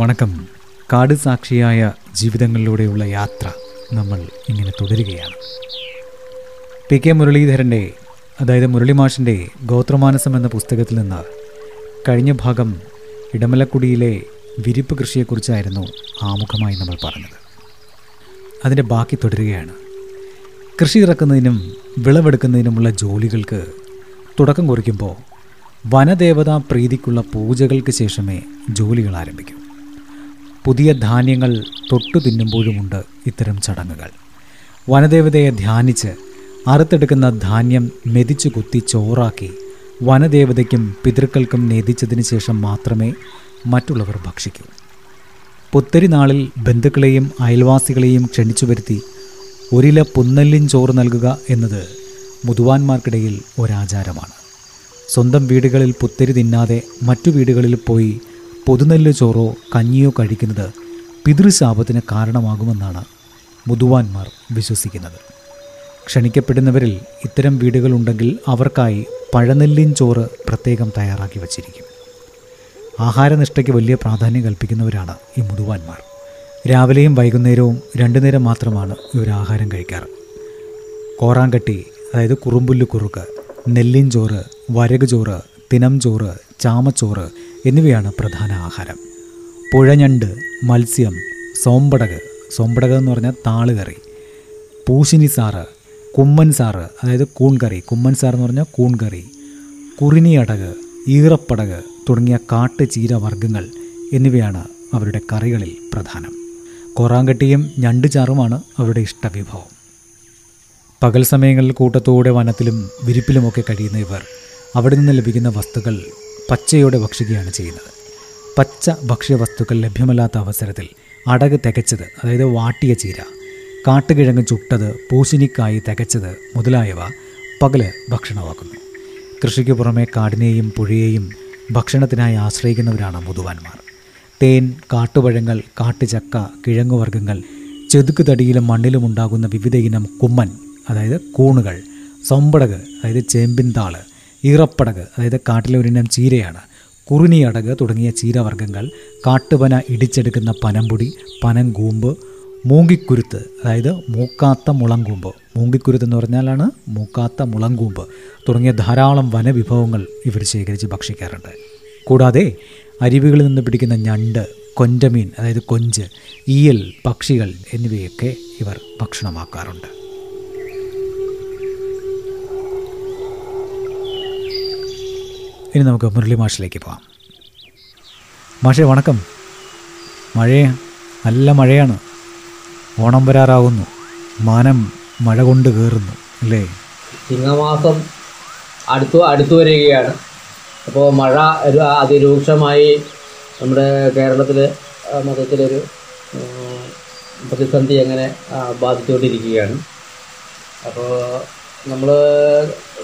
വണക്കം. കാട് സാക്ഷിയായ ജീവിതങ്ങളിലൂടെയുള്ള യാത്ര നമ്മൾ ഇങ്ങനെ തുടരുകയാണ്. പി കെ മുരളീധരന്റെ അതായത് മുരളിമാഷിന്റെ ഗോത്രമാനസം എന്ന പുസ്തകത്തിൽ നിന്ന് കഴിഞ്ഞ ഭാഗം ഇടമലക്കുടിയിലെ വിരിപ്പ് കൃഷിയെക്കുറിച്ചായിരുന്നു ആമുഖമായി നമ്മൾ പറഞ്ഞത്. അതിന്റെ ബാക്കി തുടരുകയാണ്. കൃഷി ഇറക്കുന്നതിനും വിളവെടുക്കുന്നതിനുമുള്ള ജോലികൾക്ക് തുടക്കം കുറിക്കുമ്പോൾ വനദേവതാ പ്രീതിക്കുള്ള പൂജകൾക്ക് ശേഷമേ ജോലികൾ ആരംഭിക്കൂ. പുതിയ ധാന്യങ്ങൾ തൊട്ടു തിന്നുമ്പോഴുമുണ്ട് ഇത്തരം ചടങ്ങുകൾ. വനദേവതയെ ധ്യാനിച്ച് അറുത്തെടുക്കുന്ന ധാന്യം മെതിച്ചു കുത്തി ചോറാക്കി വനദേവതയ്ക്കും പിതൃക്കൾക്കും നേതിച്ചതിന് ശേഷം മാത്രമേ മറ്റുള്ളവർ ഭക്ഷിക്കൂ. പുത്തരി നാളിൽ ബന്ധുക്കളെയും അയൽവാസികളെയും ക്ഷണിച്ചു വരുത്തി ഒരില പുന്നല്ലിൻ ചോറ് നൽകുക എന്നത് മുതുവാന്മാർക്കിടയിൽ ഒരാചാരമാണ്. സ്വന്തം വീടുകളിൽ പുത്തരി തിന്നാതെ മറ്റു വീടുകളിൽ പോയി പൊതുനെല്ല് ചോറോ കഞ്ഞിയോ കഴിക്കുന്നത് പിതൃശാപത്തിന് കാരണമാകുമെന്നാണ് മുതുവാന്മാർ വിശ്വസിക്കുന്നത്. ക്ഷണിക്കപ്പെടുന്നവരിൽ ഇത്തരം വീടുകളുണ്ടെങ്കിൽ അവർക്കായി പഴനെല്ലിൻ ചോറ് പ്രത്യേകം തയ്യാറാക്കി വച്ചിരിക്കും. ആഹാരനിഷ്ഠയ്ക്ക് വലിയ പ്രാധാന്യം കൽപ്പിക്കുന്നവരാണ് ഈ മുതുവാന്മാർ രാവിലെയും വൈകുന്നേരവും രണ്ടു നേരം മാത്രമാണ് ഇവർ ആഹാരം കഴിക്കാറ്. കോറാങ്കട്ടി അതായത് കുറുമ്പുല്ല് കുറുക്ക് നെല്ലിൻ ചോറ് വരക് ചോറ് തിനം ചോറ് ചാമച്ചോറ് എന്നിവയാണ് പ്രധാന ആഹാരം. പുഴഞ്ഞണ്ട് മത്സ്യം സോമ്പടക്. സോമ്പടക് എന്ന് പറഞ്ഞാൽ താളുകറി. പൂശിനി സാറ് കുമ്മൻ സാറ് അതായത് കൂൺകറി. കുമ്മൻ സാർ എന്ന് പറഞ്ഞാൽ കൂൺകറി. കുറിനിയടക് ഈറപ്പടക് തുടങ്ങിയ കാട്ട് ചീര വർഗങ്ങൾ എന്നിവയാണ് അവരുടെ കറികളിൽ പ്രധാനം. കൊറാങ്കട്ടിയും ഞണ്ടുചാറുമാണ് അവരുടെ ഇഷ്ടവിഭവം. പകൽ സമയങ്ങളിൽ കൂട്ടത്തോടെ വനത്തിലും വിരിപ്പിലുമൊക്കെ കഴിയുന്ന ഇവർ അവിടെ നിന്ന് ലഭിക്കുന്ന വസ്തുക്കൾ പച്ചയോടെ ഭക്ഷിക്കുകയാണ് ചെയ്യുന്നത്. പച്ച ഭക്ഷ്യവസ്തുക്കൾ ലഭ്യമല്ലാത്ത അവസരത്തിൽ അടക് തികച്ചത് അതായത് വാട്ടിയ ചീര കാട്ടുകിഴങ്ങ് ചുട്ടത് പൂശിനിക്കായി തികച്ചത് മുതലായവ പകൽ ഭക്ഷണമാക്കുന്നു. കൃഷിക്ക് പുറമെ കാടിനെയും പുഴയെയും ഭക്ഷണത്തിനായി ആശ്രയിക്കുന്നവരാണ് മുതുവാന്മാർ. തേൻ കാട്ടുപഴങ്ങൾ കാട്ടുചക്ക കിഴങ്ങുവർഗങ്ങൾ ചെതുക്ക് തടിയിലും മണ്ണിലും ഉണ്ടാകുന്ന വിവിധ ഇനം കുമ്മൻ അതായത് കൂണുകൾ സൊമ്പടക് അതായത് ചേമ്പിൻതാൾ ഈറപ്പടക് അതായത് കാട്ടിലെ ഒരിനം ചീരയാണ്. കുറുനിയടക് തുടങ്ങിയ ചീരവർഗങ്ങൾ കാട്ടുപന ഇടിച്ചെടുക്കുന്ന പനമ്പുടി പനങ്കൂമ്പ് മൂങ്കിക്കുരുത്ത് അതായത് മൂക്കാത്ത മുളങ്കൂമ്പ് മൂങ്കിക്കുരുത്ത് എന്ന് പറഞ്ഞാലാണ് മൂക്കാത്ത മുളങ്കൂമ്പ് തുടങ്ങിയ ധാരാളം വനവിഭവങ്ങൾ ഇവർ ശേഖരിച്ച് ഭക്ഷിക്കാറുണ്ട്. കൂടാതെ അരുവികളിൽ നിന്ന് പിടിക്കുന്ന ഞണ്ട് കൊഞ്ചമീൻ അതായത് കൊഞ്ച് ഈയൽ പക്ഷികൾ എന്നിവയൊക്കെ ഇവർ ഭക്ഷണമാക്കാറുണ്ട്. ഇനി നമുക്ക് മുരളി മാഷിലേക്ക് പോകാം. മാഷേ വണക്കം. മഴയെ നല്ല മഴയാണ്. ഓണം വരാറാവുന്നു. മാനം മഴ കൊണ്ട് കയറുന്നു അല്ലേ? ചിങ്ങമാസം അടുത്തു അടുത്തു വരികയാണ്. അപ്പോൾ മഴ ഒരു അതിരൂക്ഷമായി നമ്മുടെ കേരളത്തിൽ മൊത്തത്തിലൊരു പ്രതിസന്ധി അങ്ങനെ ബാധിച്ചുകൊണ്ടിരിക്കുകയാണ്. അപ്പോൾ നമ്മൾ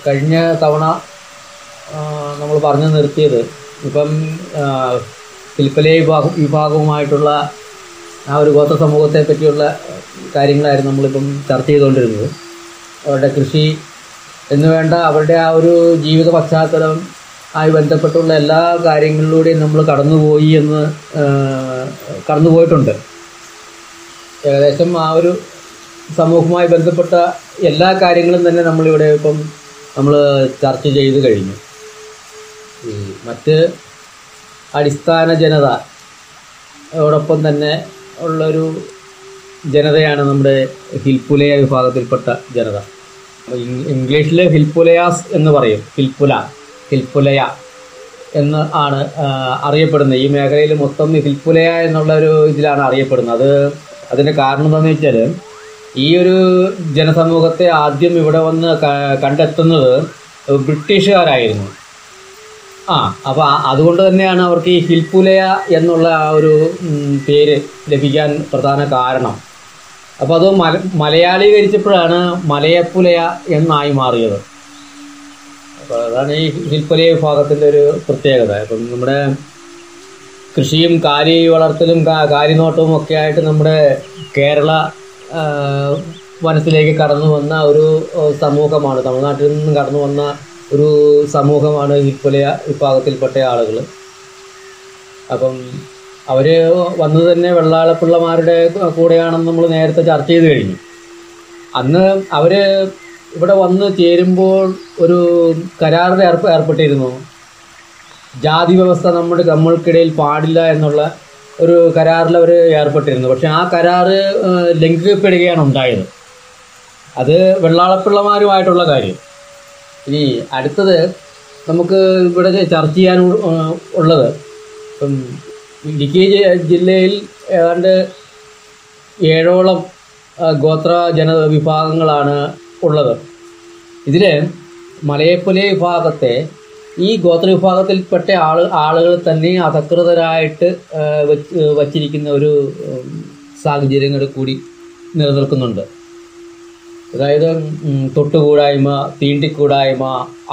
കഴിഞ്ഞ തവണ നമ്മൾ പറഞ്ഞു നിർത്തിയത്. ഇപ്പം ശില്പലയ വിഭാഗം വിഭാഗവുമായിട്ടുള്ള ആ ഒരു ഗോത്ര സമൂഹത്തെ പറ്റിയുള്ള കാര്യങ്ങളായിരുന്നു നമ്മളിപ്പം ചർച്ച ചെയ്തുകൊണ്ടിരുന്നത്. അവരുടെ കൃഷി എന്ന് വേണ്ട അവരുടെ ആ ഒരു ജീവിത പശ്ചാത്തലം ആയി ബന്ധപ്പെട്ടുള്ള എല്ലാ കാര്യങ്ങളിലൂടെയും നമ്മൾ കടന്നുപോയി എന്ന് കടന്നുപോയിട്ടുണ്ട്. ഏകദേശം ആ ഒരു സമൂഹവുമായി ബന്ധപ്പെട്ട എല്ലാ കാര്യങ്ങളും തന്നെ നമ്മളിവിടെ ഇപ്പം നമ്മൾ ചർച്ച ചെയ്ത് കഴിഞ്ഞു. മറ്റ് അടിസ്ഥാന ജനത അതോടൊപ്പം തന്നെ ഉള്ളൊരു ജനതയാണ് നമ്മുടെ ഹിൽപുലയ വിഭാഗത്തിൽപ്പെട്ട ജനത. ഇംഗ്ലീഷിൽ ഹിൽപുലയാസ് എന്ന് പറയും. ഹിൽപുല ഹിൽപുലയ എന്ന് ആണ് അറിയപ്പെടുന്നത്. ഈ മേഖലയിൽ മൊത്തം ഹിൽപുലയ എന്നുള്ള ഒരു ഇതിലാണ് അറിയപ്പെടുന്നത്. അത് അതിന്റെ കാരണം എന്താണെന്ന് വെച്ചാൽ ഈ ഒരു ജനസമൂഹത്തെ ആദ്യം ഇവിടെ വന്ന് കണ്ടെത്തുന്നത് ബ്രിട്ടീഷുകാരായിരുന്നു. ആ അപ്പോൾ അതുകൊണ്ട് തന്നെയാണ് അവർക്ക് ഈ ഹിൽപുലയ എന്നുള്ള ആ ഒരു പേര് ലഭിക്കാൻ പ്രധാന കാരണം. അപ്പോൾ അത് മല മലയാളീകരിച്ചപ്പോഴാണ് മലയപ്പുലയ എന്നായി മാറിയത്. അപ്പോൾ അതാണ് ഈ ഹിൽപുലയ വിഭാഗത്തിന്റെ ഒരു പ്രത്യേകത. ഇപ്പം നമ്മുടെ കൃഷിയും കാലി വളർത്തലും കാലിനോട്ടവും ഒക്കെ ആയിട്ട് നമ്മുടെ കേരള വനത്തിലേക്ക് കടന്നു വന്ന ഒരു സമൂഹമാണ്. തമിഴ്നാട്ടിൽ നിന്നും കടന്നു വന്ന ഒരു സമൂഹമാണ് ഹിൽപ്പുലയ വിഭാഗത്തിൽപ്പെട്ട ആളുകൾ അപ്പം അവർ വന്നത് തന്നെ വെള്ളാളപ്പിള്ളമാരുടെ കൂടെയാണെന്ന് നമ്മൾ നേരത്തെ ചർച്ച ചെയ്ത് കഴിഞ്ഞു. അന്ന് അവർ ഇവിടെ വന്ന് ചേരുമ്പോൾ ഒരു കരാറിൽ ഏർപ്പ ഏർപ്പെട്ടിരുന്നു. ജാതി വ്യവസ്ഥ നമ്മുടെ നമ്മൾക്കിടയിൽ പാടില്ല എന്നുള്ള ഒരു കരാറിൽ അവർ ഏർപ്പെട്ടിരുന്നു. പക്ഷെ ആ കരാറ് ലംഘിക്കപ്പെടുകയാണ് ഉണ്ടായത്. അത് വെള്ളാളപ്പിള്ളമാരുമായിട്ടുള്ള കാര്യം. ഇനി അടുത്തത് നമുക്ക് ഇവിടെ ചർച്ച ചെയ്യാൻ ഉള്ളത് ഇടുക്കി ജില്ലയിൽ ഏതാണ്ട് ഏഴോളം ഗോത്ര ജന വിഭാഗങ്ങളാണ് ഉള്ളത്. ഇതിൽ മലയപ്പുല വിഭാഗത്തെ ഈ ഗോത്ര വിഭാഗത്തിൽപ്പെട്ട ആൾ ആളുകൾ തന്നെ അധകൃതരായിട്ട് വച്ചിരിക്കുന്ന ഒരു സാഹചര്യങ്ങൾ കൂടി നിലനിൽക്കുന്നുണ്ട്. അതായത് തൊട്ടുകൂടായ്മ തീണ്ടിക്കൂടായ്മ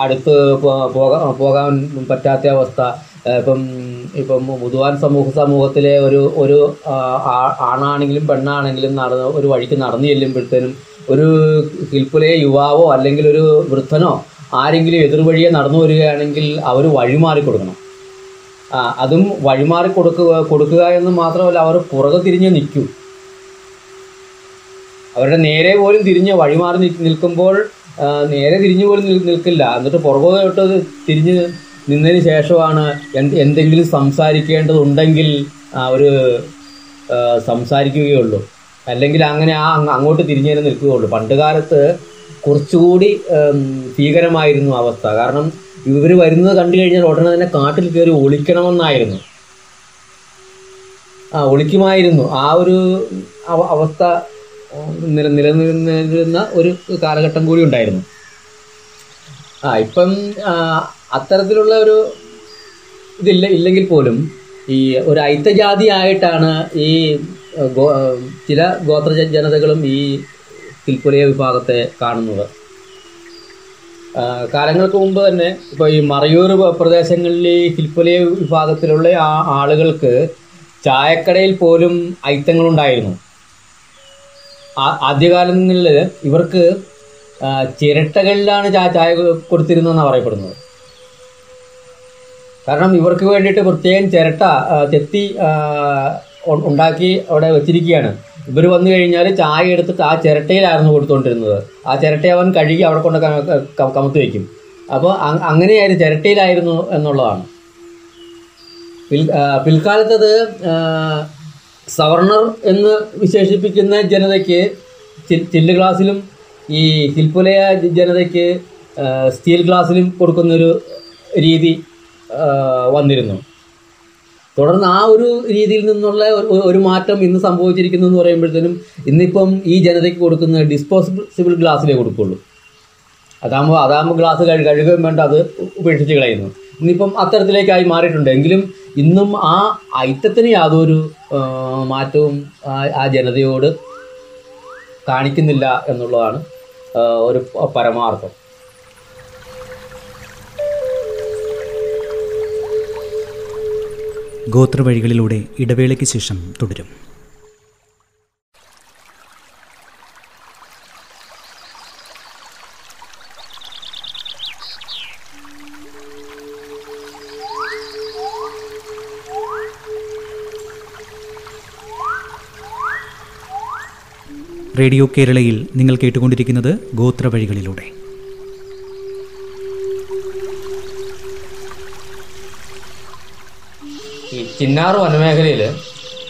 അടുത്ത് പോകാൻ പറ്റാത്ത അവസ്ഥ ഇപ്പം ഇപ്പം മുതുവാൻ സമൂഹ സമൂഹത്തിലെ ഒരു ഒരു ആണാണെങ്കിലും പെണ്ണാണെങ്കിലും നടന്ന് ഒരു വഴിക്ക് നടന്നു ചെല്ലുമ്പോഴത്തേനും ഒരു കിൽപ്പുലയെ യുവാവോ അല്ലെങ്കിൽ ഒരു വൃദ്ധനോ ആരെങ്കിലും എതിർവഴിയെ നടന്നു വരികയാണെങ്കിൽ അവർ വഴിമാറി കൊടുക്കണം. അതും വഴിമാറി കൊടുക്കുക കൊടുക്കുക എന്ന് മാത്രമല്ല അവർ പുറകെ തിരിഞ്ഞ് നിൽക്കൂ. അവരുടെ നേരെ പോലും തിരിഞ്ഞ് വഴിമാറി നിൽ- നിൽക്കുമ്പോൾ നേരെ തിരിഞ്ഞു പോലും നിൽക്കില്ല. എന്നിട്ട് പുറകോട്ട് തിരിഞ്ഞ് നിന്നതിന് ശേഷമാണ് എന്തെങ്കിലും സംസാരിക്കേണ്ടതുണ്ടെങ്കിൽ അവർ സംസാരിക്കുകയുള്ളൂ. അല്ലെങ്കിൽ അങ്ങനെ ആ അങ്ങോട്ട് തിരിഞ്ഞു തന്നെ നിൽക്കുകയുള്ളൂ. പണ്ട് കാലത്ത് കുറച്ചുകൂടി ഭീകരമായിരുന്നു അവസ്ഥ. കാരണം ഇവർ വരുന്നത് കണ്ടു കഴിഞ്ഞാൽ ഉടനെ തന്നെ കാട്ടിൽ കയറി ഒളിക്കണമെന്നായിരുന്നു. ആ ഒളിക്കുമായിരുന്നു. ആ ഒരു അവസ്ഥ നില നിലനിന്നിരുന്ന ഒരു കാലഘട്ടം കൂടി ഉണ്ടായിരുന്നു. ആ ഇപ്പം അത്തരത്തിലുള്ള ഒരു ഇതില്ല ഇല്ലെങ്കിൽ പോലും ഈ ഒരു ഐത്തജാതി ആയിട്ടാണ് ഈ ചില ഗോത്ര ജനതകളും ഈ തിൽപ്പുലിയ വിഭാഗത്തെ കാണുന്നത്. കാലങ്ങൾക്ക് മുമ്പ് തന്നെ ഇപ്പോൾ ഈ മറയൂർ പ്രദേശങ്ങളിൽ ഈ തിൽപ്പുലിയ വിഭാഗത്തിലുള്ള ആ ആളുകൾക്ക് ചായക്കടയിൽ പോലും ഐത്തങ്ങളുണ്ടായിരുന്നു ആദ്യകാലങ്ങളിൽ ഇവർക്ക് ചിരട്ടകളിലാണ് ചായ കൊടുത്തിരുന്നതെന്നാണ് പറയപ്പെടുന്നത്. കാരണം ഇവർക്ക് വേണ്ടിയിട്ട് പ്രത്യേകം ചിരട്ട ചെത്തി ഉണ്ടാക്കി അവിടെ വെച്ചിരിക്കുകയാണ്. ഇവർ വന്നു കഴിഞ്ഞാൽ ചായ എടുത്തിട്ട് ആ ചിരട്ടയിലായിരുന്നു കൊടുത്തുകൊണ്ടിരുന്നത്. ആ ചിരട്ട അവൻ കഴുകി അവിടെ കൊണ്ട് കമത്തി വയ്ക്കും അപ്പോൾ അങ്ങനെയായിരുന്നു ചിരട്ടയിലായിരുന്നു എന്നുള്ളതാണ്. പിൽ പിൽക്കാലത്തത് സവർണർ എന്ന് വിശേഷിപ്പിക്കുന്ന ജനതയ്ക്ക് ചില്ല് ഗ്ലാസ്സിലും ഈ ഹിൽപുലയ ജനതയ്ക്ക് സ്റ്റീൽ ഗ്ലാസ്സിലും കൊടുക്കുന്നൊരു രീതി വന്നിരുന്നു. തുടർന്ന് ആ ഒരു രീതിയിൽ നിന്നുള്ള ഒരു- മാറ്റം ഇന്ന് സംഭവിച്ചിരിക്കുന്നു എന്ന് പറയുമ്പോഴത്തേനും ഇന്നിപ്പം ഈ ജനതയ്ക്ക് കൊടുക്കുന്ന ഡിസ്പോസിബിൾ ഗ്ലാസ്സിലേ കൊടുക്കുള്ളൂ. അതാകുമ്പോൾ അതാകുമ്പോൾ ഗ്ലാസ് കഴു കഴുകുകയും വേണ്ട അത് ഉപേക്ഷിച്ച് കളയുന്നു. ഇന്നിപ്പം അത്തരത്തിലേക്കായി മാറിയിട്ടുണ്ട്. എങ്കിലും ഇന്നും ആ ഐറ്റത്തിന് യാതൊരു മാറ്റവും ആ- ജനതയോട് കാണിക്കുന്നില്ല എന്നുള്ളതാണ് ഒരു പരമാർത്ഥം. ഗോത്രവഴികളിലൂടെ ഇടവേളയ്ക്ക് ശേഷം തുടരും. റേഡിയോ കേരളയിൽ നിങ്ങൾ കേട്ടുകൊണ്ടിരിക്കുന്നത് ഗോത്രവഴികളിലൂടെ. ഈ ചിന്നാർ വനമേഖലയിൽ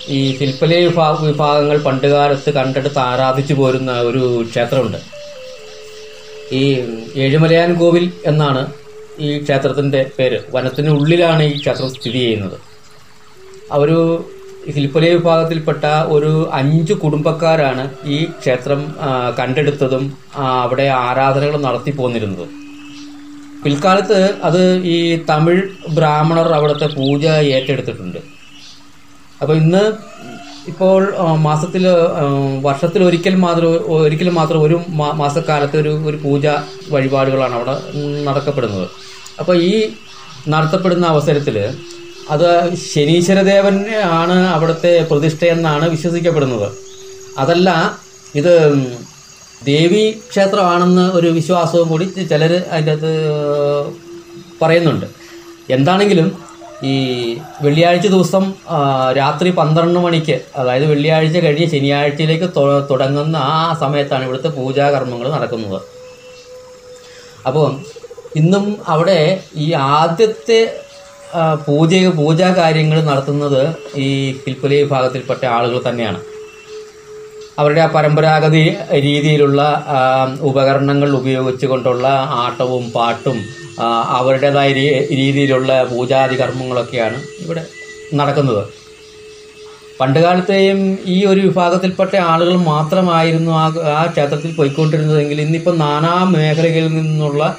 ഈ ശില്പലേ വിഭാഗ വിഭാഗങ്ങൾ പണ്ടുകാലത്ത് കണ്ടെടുത്ത് ആരാധിച്ചു പോരുന്ന ഒരു ക്ഷേത്രമുണ്ട്. ഈ ഏഴുമലയാൻ കോവിൽ എന്നാണ് ഈ ക്ഷേത്രത്തിന്റെ പേര്. വനത്തിന് ഉള്ളിലാണ് ഈ ക്ഷേത്രം സ്ഥിതി ചെയ്യുന്നത്. ഒരു ഹിൽപ്പുലയ വിഭാഗത്തിൽപ്പെട്ട ഒരു അഞ്ച് കുടുംബക്കാരാണ് ഈ ക്ഷേത്രം കണ്ടെടുത്തതും അവിടെ ആരാധനകൾ നടത്തി പോന്നിരുന്നതും. പിൽക്കാലത്ത് അത് ഈ തമിഴ് ബ്രാഹ്മണർ അവിടുത്തെ പൂജ ഏറ്റെടുത്തിട്ടുണ്ട്. അപ്പോൾ ഇന്ന് ഇപ്പോൾ മാസത്തിൽ വർഷത്തിൽ ഒരിക്കൽ മാത്രം ഒരിക്കൽ മാത്രം ഒരു മാസക്കാലത്ത് ഒരു ഒരു പൂജ വഴിപാടുകളാണ് അവിടെ നടക്കപ്പെടുന്നത്. അപ്പോൾ ഈ നടത്തപ്പെടുന്ന അവസരത്തിൽ അത് ശനീശ്വരദേവൻ ആണ് അവിടുത്തെ പ്രതിഷ്ഠയെന്നാണ് വിശ്വസിക്കപ്പെടുന്നത്. അതല്ല ഇത് ദേവി ക്ഷേത്രമാണെന്ന് ഒരു വിശ്വാസവും കൂടി ചിലർ അതിന്റെ അകത്ത് പറയുന്നുണ്ട്. എന്താണെങ്കിലും ഈ വെള്ളിയാഴ്ച ദിവസം രാത്രി പന്ത്രണ്ട് മണിക്ക് അതായത് വെള്ളിയാഴ്ച കഴിഞ്ഞ് ശനിയാഴ്ചയിലേക്ക് തുടങ്ങുന്ന ആ സമയത്താണ് ഇവിടുത്തെ പൂജാകർമ്മങ്ങൾ നടക്കുന്നത്. അപ്പോൾ ഇന്നും അവിടെ ഈ ആദ്യത്തെ പൂജ പൂജാ കാര്യങ്ങൾ നടത്തുന്നത് ഈ പിൽപ്പുലി വിഭാഗത്തിൽപ്പെട്ട ആളുകൾ തന്നെയാണ്. അവരുടെ ആ പരമ്പരാഗത രീതിയിലുള്ള ഉപകരണങ്ങൾ ഉപകരണങ്ങൾ ഉപയോഗിച്ചുകൊണ്ടുള്ള ആട്ടവും പാട്ടും അവരുടേതായ രീതിയിലുള്ള പൂജാതി കർമ്മങ്ങളൊക്കെയാണ് ഇവിടെ നടക്കുന്നത്. പണ്ടുകാലത്തെയും ഈ ഒരു വിഭാഗത്തിൽപ്പെട്ട ആളുകൾ മാത്രമായിരുന്നു ആ ആ ക്ഷേത്രത്തിൽ പോയിക്കൊണ്ടിരുന്നതെങ്കിൽ ഇന്നിപ്പോൾ നാനാ മേഖലകളിൽ നിന്നുള്ള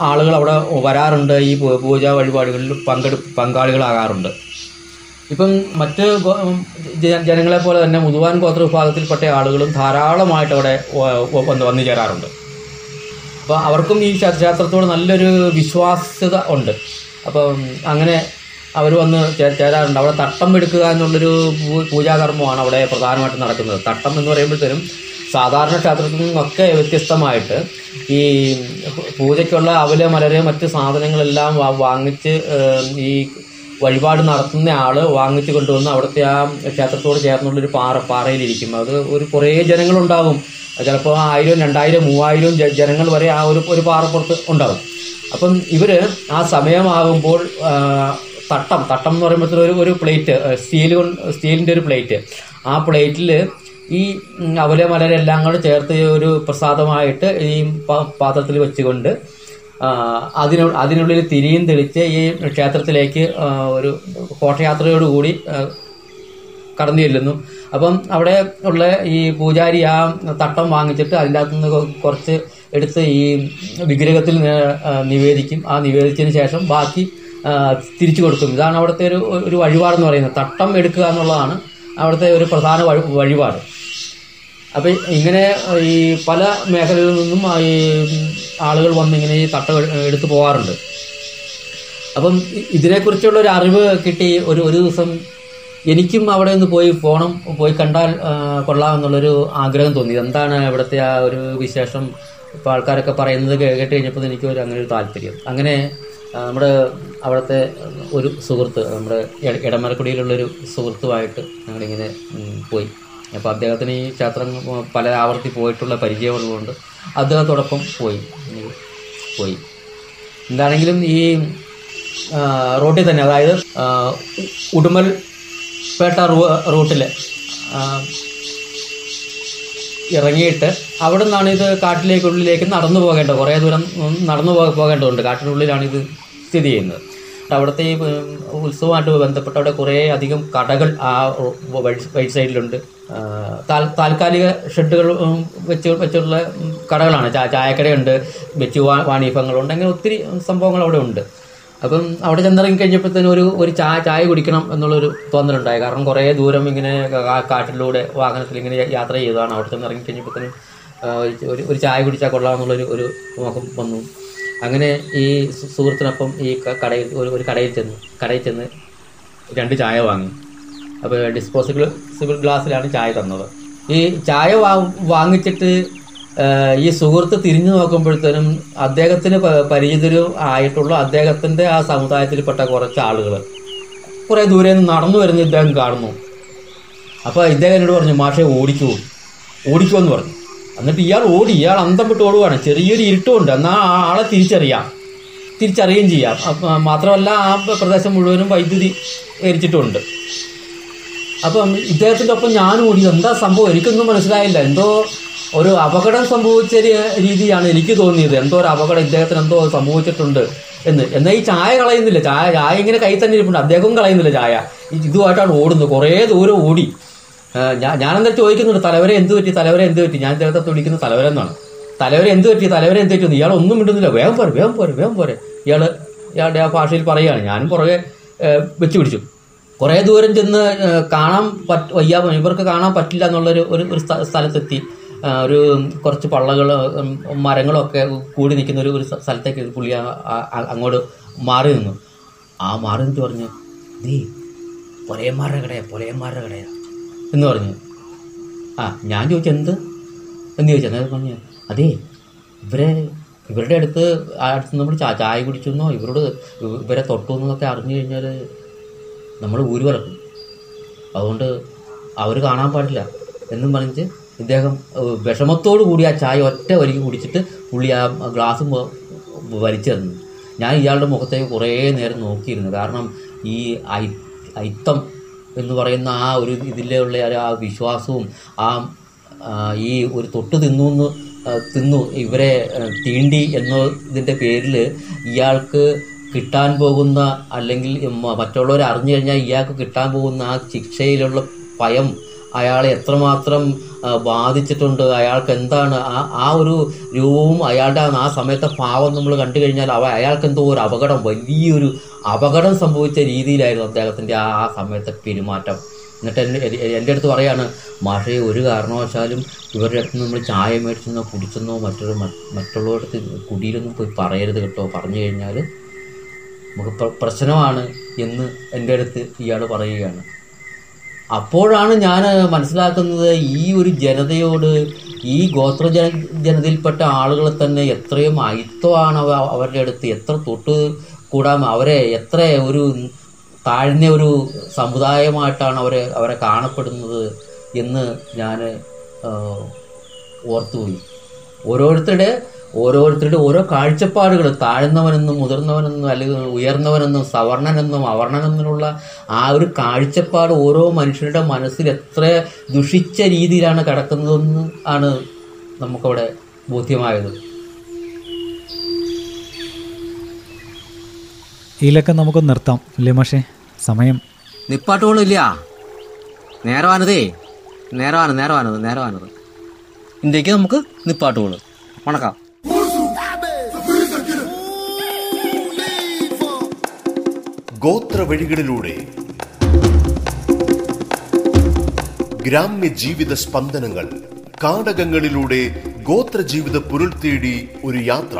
ആളുകൾ അവിടെ വരാറുണ്ട്. ഈ പൂജാ വഴിപാടുകളിൽ പങ്കെടു പങ്കാളികളാകാറുണ്ട്. ഇപ്പം മറ്റ് ജനങ്ങളെ പോലെ തന്നെ മുതുവാൻ ഗോത്ര വിഭാഗത്തിൽപ്പെട്ട ആളുകളും ധാരാളമായിട്ട് അവിടെ വന്ന് വന്നു ചേരാറുണ്ട്. അപ്പോൾ അവർക്കും ഈ ക്ഷേ- ക്ഷേത്രത്തോട് നല്ലൊരു വിശ്വാസ്യത ഉണ്ട്. അപ്പം അങ്ങനെ അവർ വന്ന് ചേരാറുണ്ട്. അവിടെ തട്ടം എടുക്കുക എന്നുള്ളൊരു പൂജാകർമ്മമാണ് അവിടെ പ്രധാനമായിട്ടും നടക്കുന്നത്. തട്ടം എന്ന് പറയുമ്പോഴത്തേനും സാധാരണ ക്ഷേത്രത്തിൽ നിന്നൊക്കെ വ്യത്യസ്തമായിട്ട് ഈ പൂജയ്ക്കുള്ള അവൽ മലര് മറ്റ് സാധനങ്ങളെല്ലാം വാങ്ങിച്ച് ഈ വഴിപാട് നടത്തുന്ന ആൾ വാങ്ങിച്ചു കൊണ്ടുവന്ന് അവിടുത്തെ ആ ക്ഷേത്രത്തോട് ചേർന്നുള്ളൊരു പാറ പാറയിലിരിക്കും. അത് ഒരു കുറേ ജനങ്ങളുണ്ടാകും ചിലപ്പോൾ ആയിരം രണ്ടായിരം മൂവായിരം ജനങ്ങൾ വരെ ആ ഒരു ഒരു പാറപ്പുറത്ത് ഉണ്ടാകും അപ്പം ഇവർ ആ സമയമാകുമ്പോൾ തട്ടം തട്ടം എന്ന് പറയുമ്പോഴത്തേക്കും ഒരു ഒരു പ്ലേറ്റ് സ്റ്റീൽ കൊണ്ട് സ്റ്റീലിന്റെ ഒരു പ്ലേറ്റ്. ആ പ്ലേറ്റിൽ ഈ അവലെ മലരെല്ലാം കൂടെ ചേർത്ത് ഒരു പ്രസാദമായിട്ട് ഈ പാത്രത്തിൽ വെച്ചുകൊണ്ട് അതിനു അതിനുള്ളിൽ തിരിയും തെളിച്ച് ഈ ക്ഷേത്രത്തിലേക്ക് ഒരു ഘോഷയാത്രയോടുകൂടി കടന്നു ചെല്ലുന്നു. അപ്പം അവിടെ ഉള്ള ഈ പൂജാരി ആ തട്ടം വാങ്ങിച്ചിട്ട് അതിന്റെ അകത്തുനിന്ന് കുറച്ച് എടുത്ത് ഈ വിഗ്രഹത്തിൽ നിവേദിക്കും. ആ നിവേദിച്ചതിന് ശേഷം ബാക്കി തിരിച്ചു കൊടുക്കും ഇതാണ് അവിടുത്തെ ഒരു ഒരു വഴിപാടെന്ന് പറയുന്നത്. തട്ടം എടുക്കുക എന്നുള്ളതാണ് അവിടുത്തെ ഒരു പ്രധാന വഴി വഴിപാട്. അപ്പം ഇങ്ങനെ ഈ പല മേഖലകളിൽ നിന്നും ഈ ആളുകൾ വന്നിങ്ങനെ ഈ തട്ടം എടുത്തു പോകാറുണ്ട് അപ്പം ഇതിനെക്കുറിച്ചുള്ള ഒരു അറിവ് കിട്ടി ഒരു ഒരു ദിവസം എനിക്കും അവിടെ നിന്ന് പോയി പോകണം പോയി കണ്ടാൽ കൊള്ളാം എന്നുള്ളൊരു ആഗ്രഹം തോന്നി. എന്താണ് ഇവിടുത്തെ ആ ഒരു വിശേഷം? ഇപ്പോൾ ആൾക്കാരൊക്കെ പറയുന്നത് കേട്ട് കഴിഞ്ഞപ്പോൾ എനിക്ക് ഒരു അങ്ങനെ ഒരു താല്പര്യം. അങ്ങനെ നമ്മുടെ അവിടുത്തെ ഒരു സുഹൃത്ത് നമ്മുടെ ഇട- ഇടമലക്കുടിയിലുള്ളൊരു സുഹൃത്തുമായിട്ട് ഞങ്ങളിങ്ങനെ പോയി. അപ്പോൾ അദ്ദേഹത്തിന് ഈ ക്ഷേത്രം പല ആവർത്തി പോയിട്ടുള്ള പരിചയമുള്ളതുകൊണ്ട് അദ്ദേഹത്തോടൊപ്പം പോയി. പോയി. എന്താണെങ്കിലും ഈ റോട്ടിൽ തന്നെ അതായത് ഉടുമൽ പേട്ട റൂട്ടിൽ ഇറങ്ങിയിട്ട് അവിടെ നിന്നാണ് ഇത് കാട്ടിലേക്ക് ഉള്ളിലേക്ക് നടന്നു പോകേണ്ടത്. കുറേ ദൂരം നടന്നു പോകേണ്ടതുണ്ട്. കാട്ടിനുള്ളിലാണ് ഇത് സ്ഥിതി ചെയ്യുന്നത്. അവിടുത്തെ ഈ ഉത്സവമായിട്ട് ബന്ധപ്പെട്ട് അവിടെ കുറേ അധികം കടകൾ ആ വഴി സൈഡിലുണ്ട്. താൽക്കാലിക ഷെഡുകൾ വെച്ച് വെച്ചുള്ള കടകളാണ്. ചായക്കടയുണ്ട് വെച്ച് വാണിഭങ്ങളുണ്ട് അങ്ങനെ ഒത്തിരി സംഭവങ്ങൾ അവിടെ ഉണ്ട്. അപ്പം അവിടെ ചെന്നിറങ്ങി കഴിഞ്ഞപ്പോഴത്തേനും ഒരു ഒരു ചായ ചായ കുടിക്കണം എന്നുള്ളൊരു തോന്നലുണ്ടായി. കാരണം കുറേ ദൂരം ഇങ്ങനെ കാട്ടിലൂടെ വാഹനത്തിൽ ഇങ്ങനെ യാത്ര ചെയ്തതാണ്. അവിടെ ചെന്നിറങ്ങി കഴിഞ്ഞപ്പോഴത്തേനും ഒരു ഒരു ചായ കുടിച്ചാൽ കൊള്ളാമെന്നുള്ളൊരു ഒരു മുഖം വന്നു. അങ്ങനെ ഈ സുഹൃത്തിനൊപ്പം ഈ കടയിൽ ഒരു ഒരു കടയിൽ ചെന്ന് കടയിൽ ചെന്ന് രണ്ട് ചായ വാങ്ങി. അപ്പോൾ ഡിസ്പോസിബിൾ സിബിൾ ഗ്ലാസ്സിലാണ് ചായ തന്നത്. ഈ ചായ വാങ്ങിച്ചിട്ട് ഈ സുഹൃത്ത് തിരിഞ്ഞു നോക്കുമ്പോഴത്തേനും അദ്ദേഹത്തിന് പരിചിതരും ആയിട്ടുള്ള അദ്ദേഹത്തിന്റെ ആ സമുദായത്തിൽപ്പെട്ട കുറച്ച് ആളുകൾ കുറേ ദൂരെ നിന്ന് നടന്നു വരുന്ന ഇദ്ദേഹം കാണുന്നു. അപ്പോൾ ഇദ്ദേഹം എന്നോട് പറഞ്ഞു മാഷെ ഓടിക്കൂ ഓടിക്കൂ എന്ന് പറഞ്ഞു. എന്നിട്ട് ഇയാൾ ഓടി ഇയാൾ അന്തം വിട്ട് ഓടുകയാണ് ചെറിയൊരു ഇരുട്ടുമുണ്ട് എന്നാൽ ആ ആളെ തിരിച്ചറിയാം. തിരിച്ചറിയുകയും ചെയ്യാം. മാത്രമല്ല ആ പ്രദേശം മുഴുവനും വൈദ്യുതി ഏരിച്ചിട്ടുണ്ട് അപ്പം ഇദ്ദേഹത്തിന്റെ ഒപ്പം ഞാൻ ഓടി. എന്താ സംഭവം? എനിക്കൊന്നും മനസ്സിലായില്ല. എന്തോ ഒരു അപകടം സംഭവിച്ച രീതിയാണ് എനിക്ക് തോന്നിയത്. എന്തോ ഒരു അപകടം ഇദ്ദേഹത്തിന് എന്തോ സംഭവിച്ചിട്ടുണ്ട് എന്ന്. എന്നാൽ ഈ ചായ കളയുന്നില്ല. ചായ ചായ ഇങ്ങനെ കൈ തന്നെ ഇരിപ്പുണ്ട്. അദ്ദേഹവും കളയുന്നില്ല ചായ. ഇതുമായിട്ടാണ് ഓടുന്നത്. കുറേ ദൂരം ഓടി. ഞാൻ ഞാനെന്താ ചോദിക്കുന്നുണ്ട്? തലവരെ എന്ത് പറ്റി? തലവരെ എന്ത് പറ്റി? ഞാൻ ഇദ്ദേഹത്തെ വിളിക്കുന്നത് തലവരെന്നാണ്. തലവരെ എന്ത് പറ്റി? തലവരെ എന്ത് പറ്റി? ഇയാൾ ഒന്നും മിണ്ടുന്നില്ല. വേഗം പോരെ വേഗം പോരെ വേഗം പോരെ. ഇയാൾ ഇയാളുടെ ആ ഭാഷയിൽ പറയുകയാണ്. ഞാനും പുറകെ വെച്ച് പിടിച്ചു. കുറേ ദൂരം ചെന്ന് കാണാൻ പറ്റ വയ്യ ഇവർക്ക് കാണാൻ പറ്റില്ല എന്നുള്ളൊരു ഒരു സ്ഥലത്തെത്തി. ഒരു കുറച്ച് പള്ളകൾ മരങ്ങളൊക്കെ കൂടി നിൽക്കുന്ന ഒരു ഒരു സ്ഥ- സ്ഥലത്തേക്ക് പുള്ളി അങ്ങോട്ട് മാറി നിന്നു. ആ മാറി നിന്നിട്ട് പറഞ്ഞു നീ പൊലയന്മാരുടെ കടയാ പൊലയന്മാരുടെ കടയാ. എന്ന് പറഞ്ഞു. ആ ഞാൻ ചോദിച്ചു എന്ത്? എന്ന് ചോദിച്ചു. അന്നേരം പറഞ്ഞു അതേ ഇവരെ ഇവരുടെ അടുത്ത് അടുത്ത് നമ്മൾ ചായ കുടിച്ചെന്നോ ഇവരോട് ഇവ- ഇവരെ തൊട്ടു എന്നൊക്കെ അറിഞ്ഞു കഴിഞ്ഞാൽ നമ്മൾ ഊര് പറക്കും അതുകൊണ്ട് അവർ കാണാൻ പാടില്ല എന്നും പറഞ്ഞിട്ട് ഇദ്ദേഹം വിഷമത്തോടു കൂടി ആ ചായ ഒറ്റ വരിക്ക് കുടിച്ചിട്ട് പുള്ളി ആ ഗ്ലാസ് വലിച്ചു തന്നു. ഞാൻ ഇയാളുടെ മുഖത്തേക്ക് കുറേ നേരം നോക്കിയിരുന്നു. കാരണം ഈ ഐ ഐത്തം എന്ന് പറയുന്ന ആ ഒരു ഇതിലുള്ള ആ വിശ്വാസവും ആ ഈ ഒരു തൊട്ട് തിന്നു എന്ന് തിന്നു ഇവരെ തീണ്ടി എന്നതിന്റെ പേരിൽ ഇയാൾക്ക് കിട്ടാൻ പോകുന്ന അല്ലെങ്കിൽ മറ്റുള്ളവർ അറിഞ്ഞു കഴിഞ്ഞാൽ ഇയാൾക്ക് കിട്ടാൻ പോകുന്ന ആ ശിക്ഷയിലുള്ള ഭയം അയാളെ എത്രമാത്രം ബാധിച്ചിട്ടുണ്ട്. അയാൾക്ക് എന്താണ് ആ ആ ഒരു രൂപവും അയാളുടെ ആ- സമയത്തെ ഭാവം നമ്മൾ കണ്ടു കഴിഞ്ഞാൽ അവ അയാൾക്ക് എന്തോ ഒരു അപകടം വലിയൊരു അപകടം സംഭവിച്ച രീതിയിലായിരുന്നു അദ്ദേഹത്തിന്റെ ആ ആ സമയത്തെ പെരുമാറ്റം. എന്നിട്ട് എന്റെ എന്റെ അടുത്ത് പറയാണ് മാഷയെ ഒരു കാരണവശാലും ഇവരുടെ അടുത്ത് നമ്മൾ ചായ മേടിച്ചെന്നോ കുടിച്ചെന്നോ മറ്റൊരു മറ്റുള്ളവരുടെ അടുത്ത് കുടിയിലൊന്നും പോയി പറയരുത് കേട്ടോ. പറഞ്ഞു കഴിഞ്ഞാൽ നമുക്ക് പ്രശ്നമാണ് എന്ന് എന്റെ അടുത്ത് ഇയാൾ പറയുകയാണ്. അപ്പോഴാണ് ഞാൻ മനസ്സിലാക്കുന്നത് ഈ ഒരു ജനതയോട് ഈ ഗോത്ര ജന ജനതയിൽപ്പെട്ട ആളുകളെ തന്നെ എത്രയും അയിത്വമാണ് അവ അവരുടെ അടുത്ത് എത്ര തൊട്ട് കൂടാൻ അവരെ എത്ര ഒരു താഴ്ന്ന ഒരു സമുദായമായിട്ടാണ് അവരെ അവരെ കാണപ്പെടുന്നത് എന്ന് ഞാൻ ഓർത്തുപോയി. ഓരോരുത്തരുടെ ഓരോരുത്തരുടെ ഓരോ കാഴ്ചപ്പാടുകൾ. താഴ്ന്നവനെന്നും മുതിർന്നവനെന്നും അല്ലെങ്കിൽ ഉയർന്നവനെന്നും സവർണനെന്നും അവർണനെന്നുമുള്ള ആ ഒരു കാഴ്ചപ്പാട് ഓരോ മനുഷ്യരുടെ മനസ്സിൽ എത്ര ദുഷിച്ച രീതിയിലാണ് കിടക്കുന്നതെന്ന് ആണ് നമുക്കവിടെ ബോധ്യമായത്. ഇതിലൊക്കെ നമുക്ക് നിർത്താം അല്ലേ മാഷേ? സമയം. നിപ്പാട്ടുകളില്ല നേരമാനതേ നേരവാനത്. നേരമാനത് നേരമാനത് ഇന്ത്യയ്ക്ക് നമുക്ക് നിപ്പാട്ടുകൾ വണക്കാം. ഗോത്ര വഴികളിലൂടെ ഗ്രാമ്യ ജീവിത സ്പന്ദനങ്ങൾ കാടകങ്ങളിലൂടെ ഗോത്ര ജീവിത പുരുൾ തേടി ഒരു യാത്ര.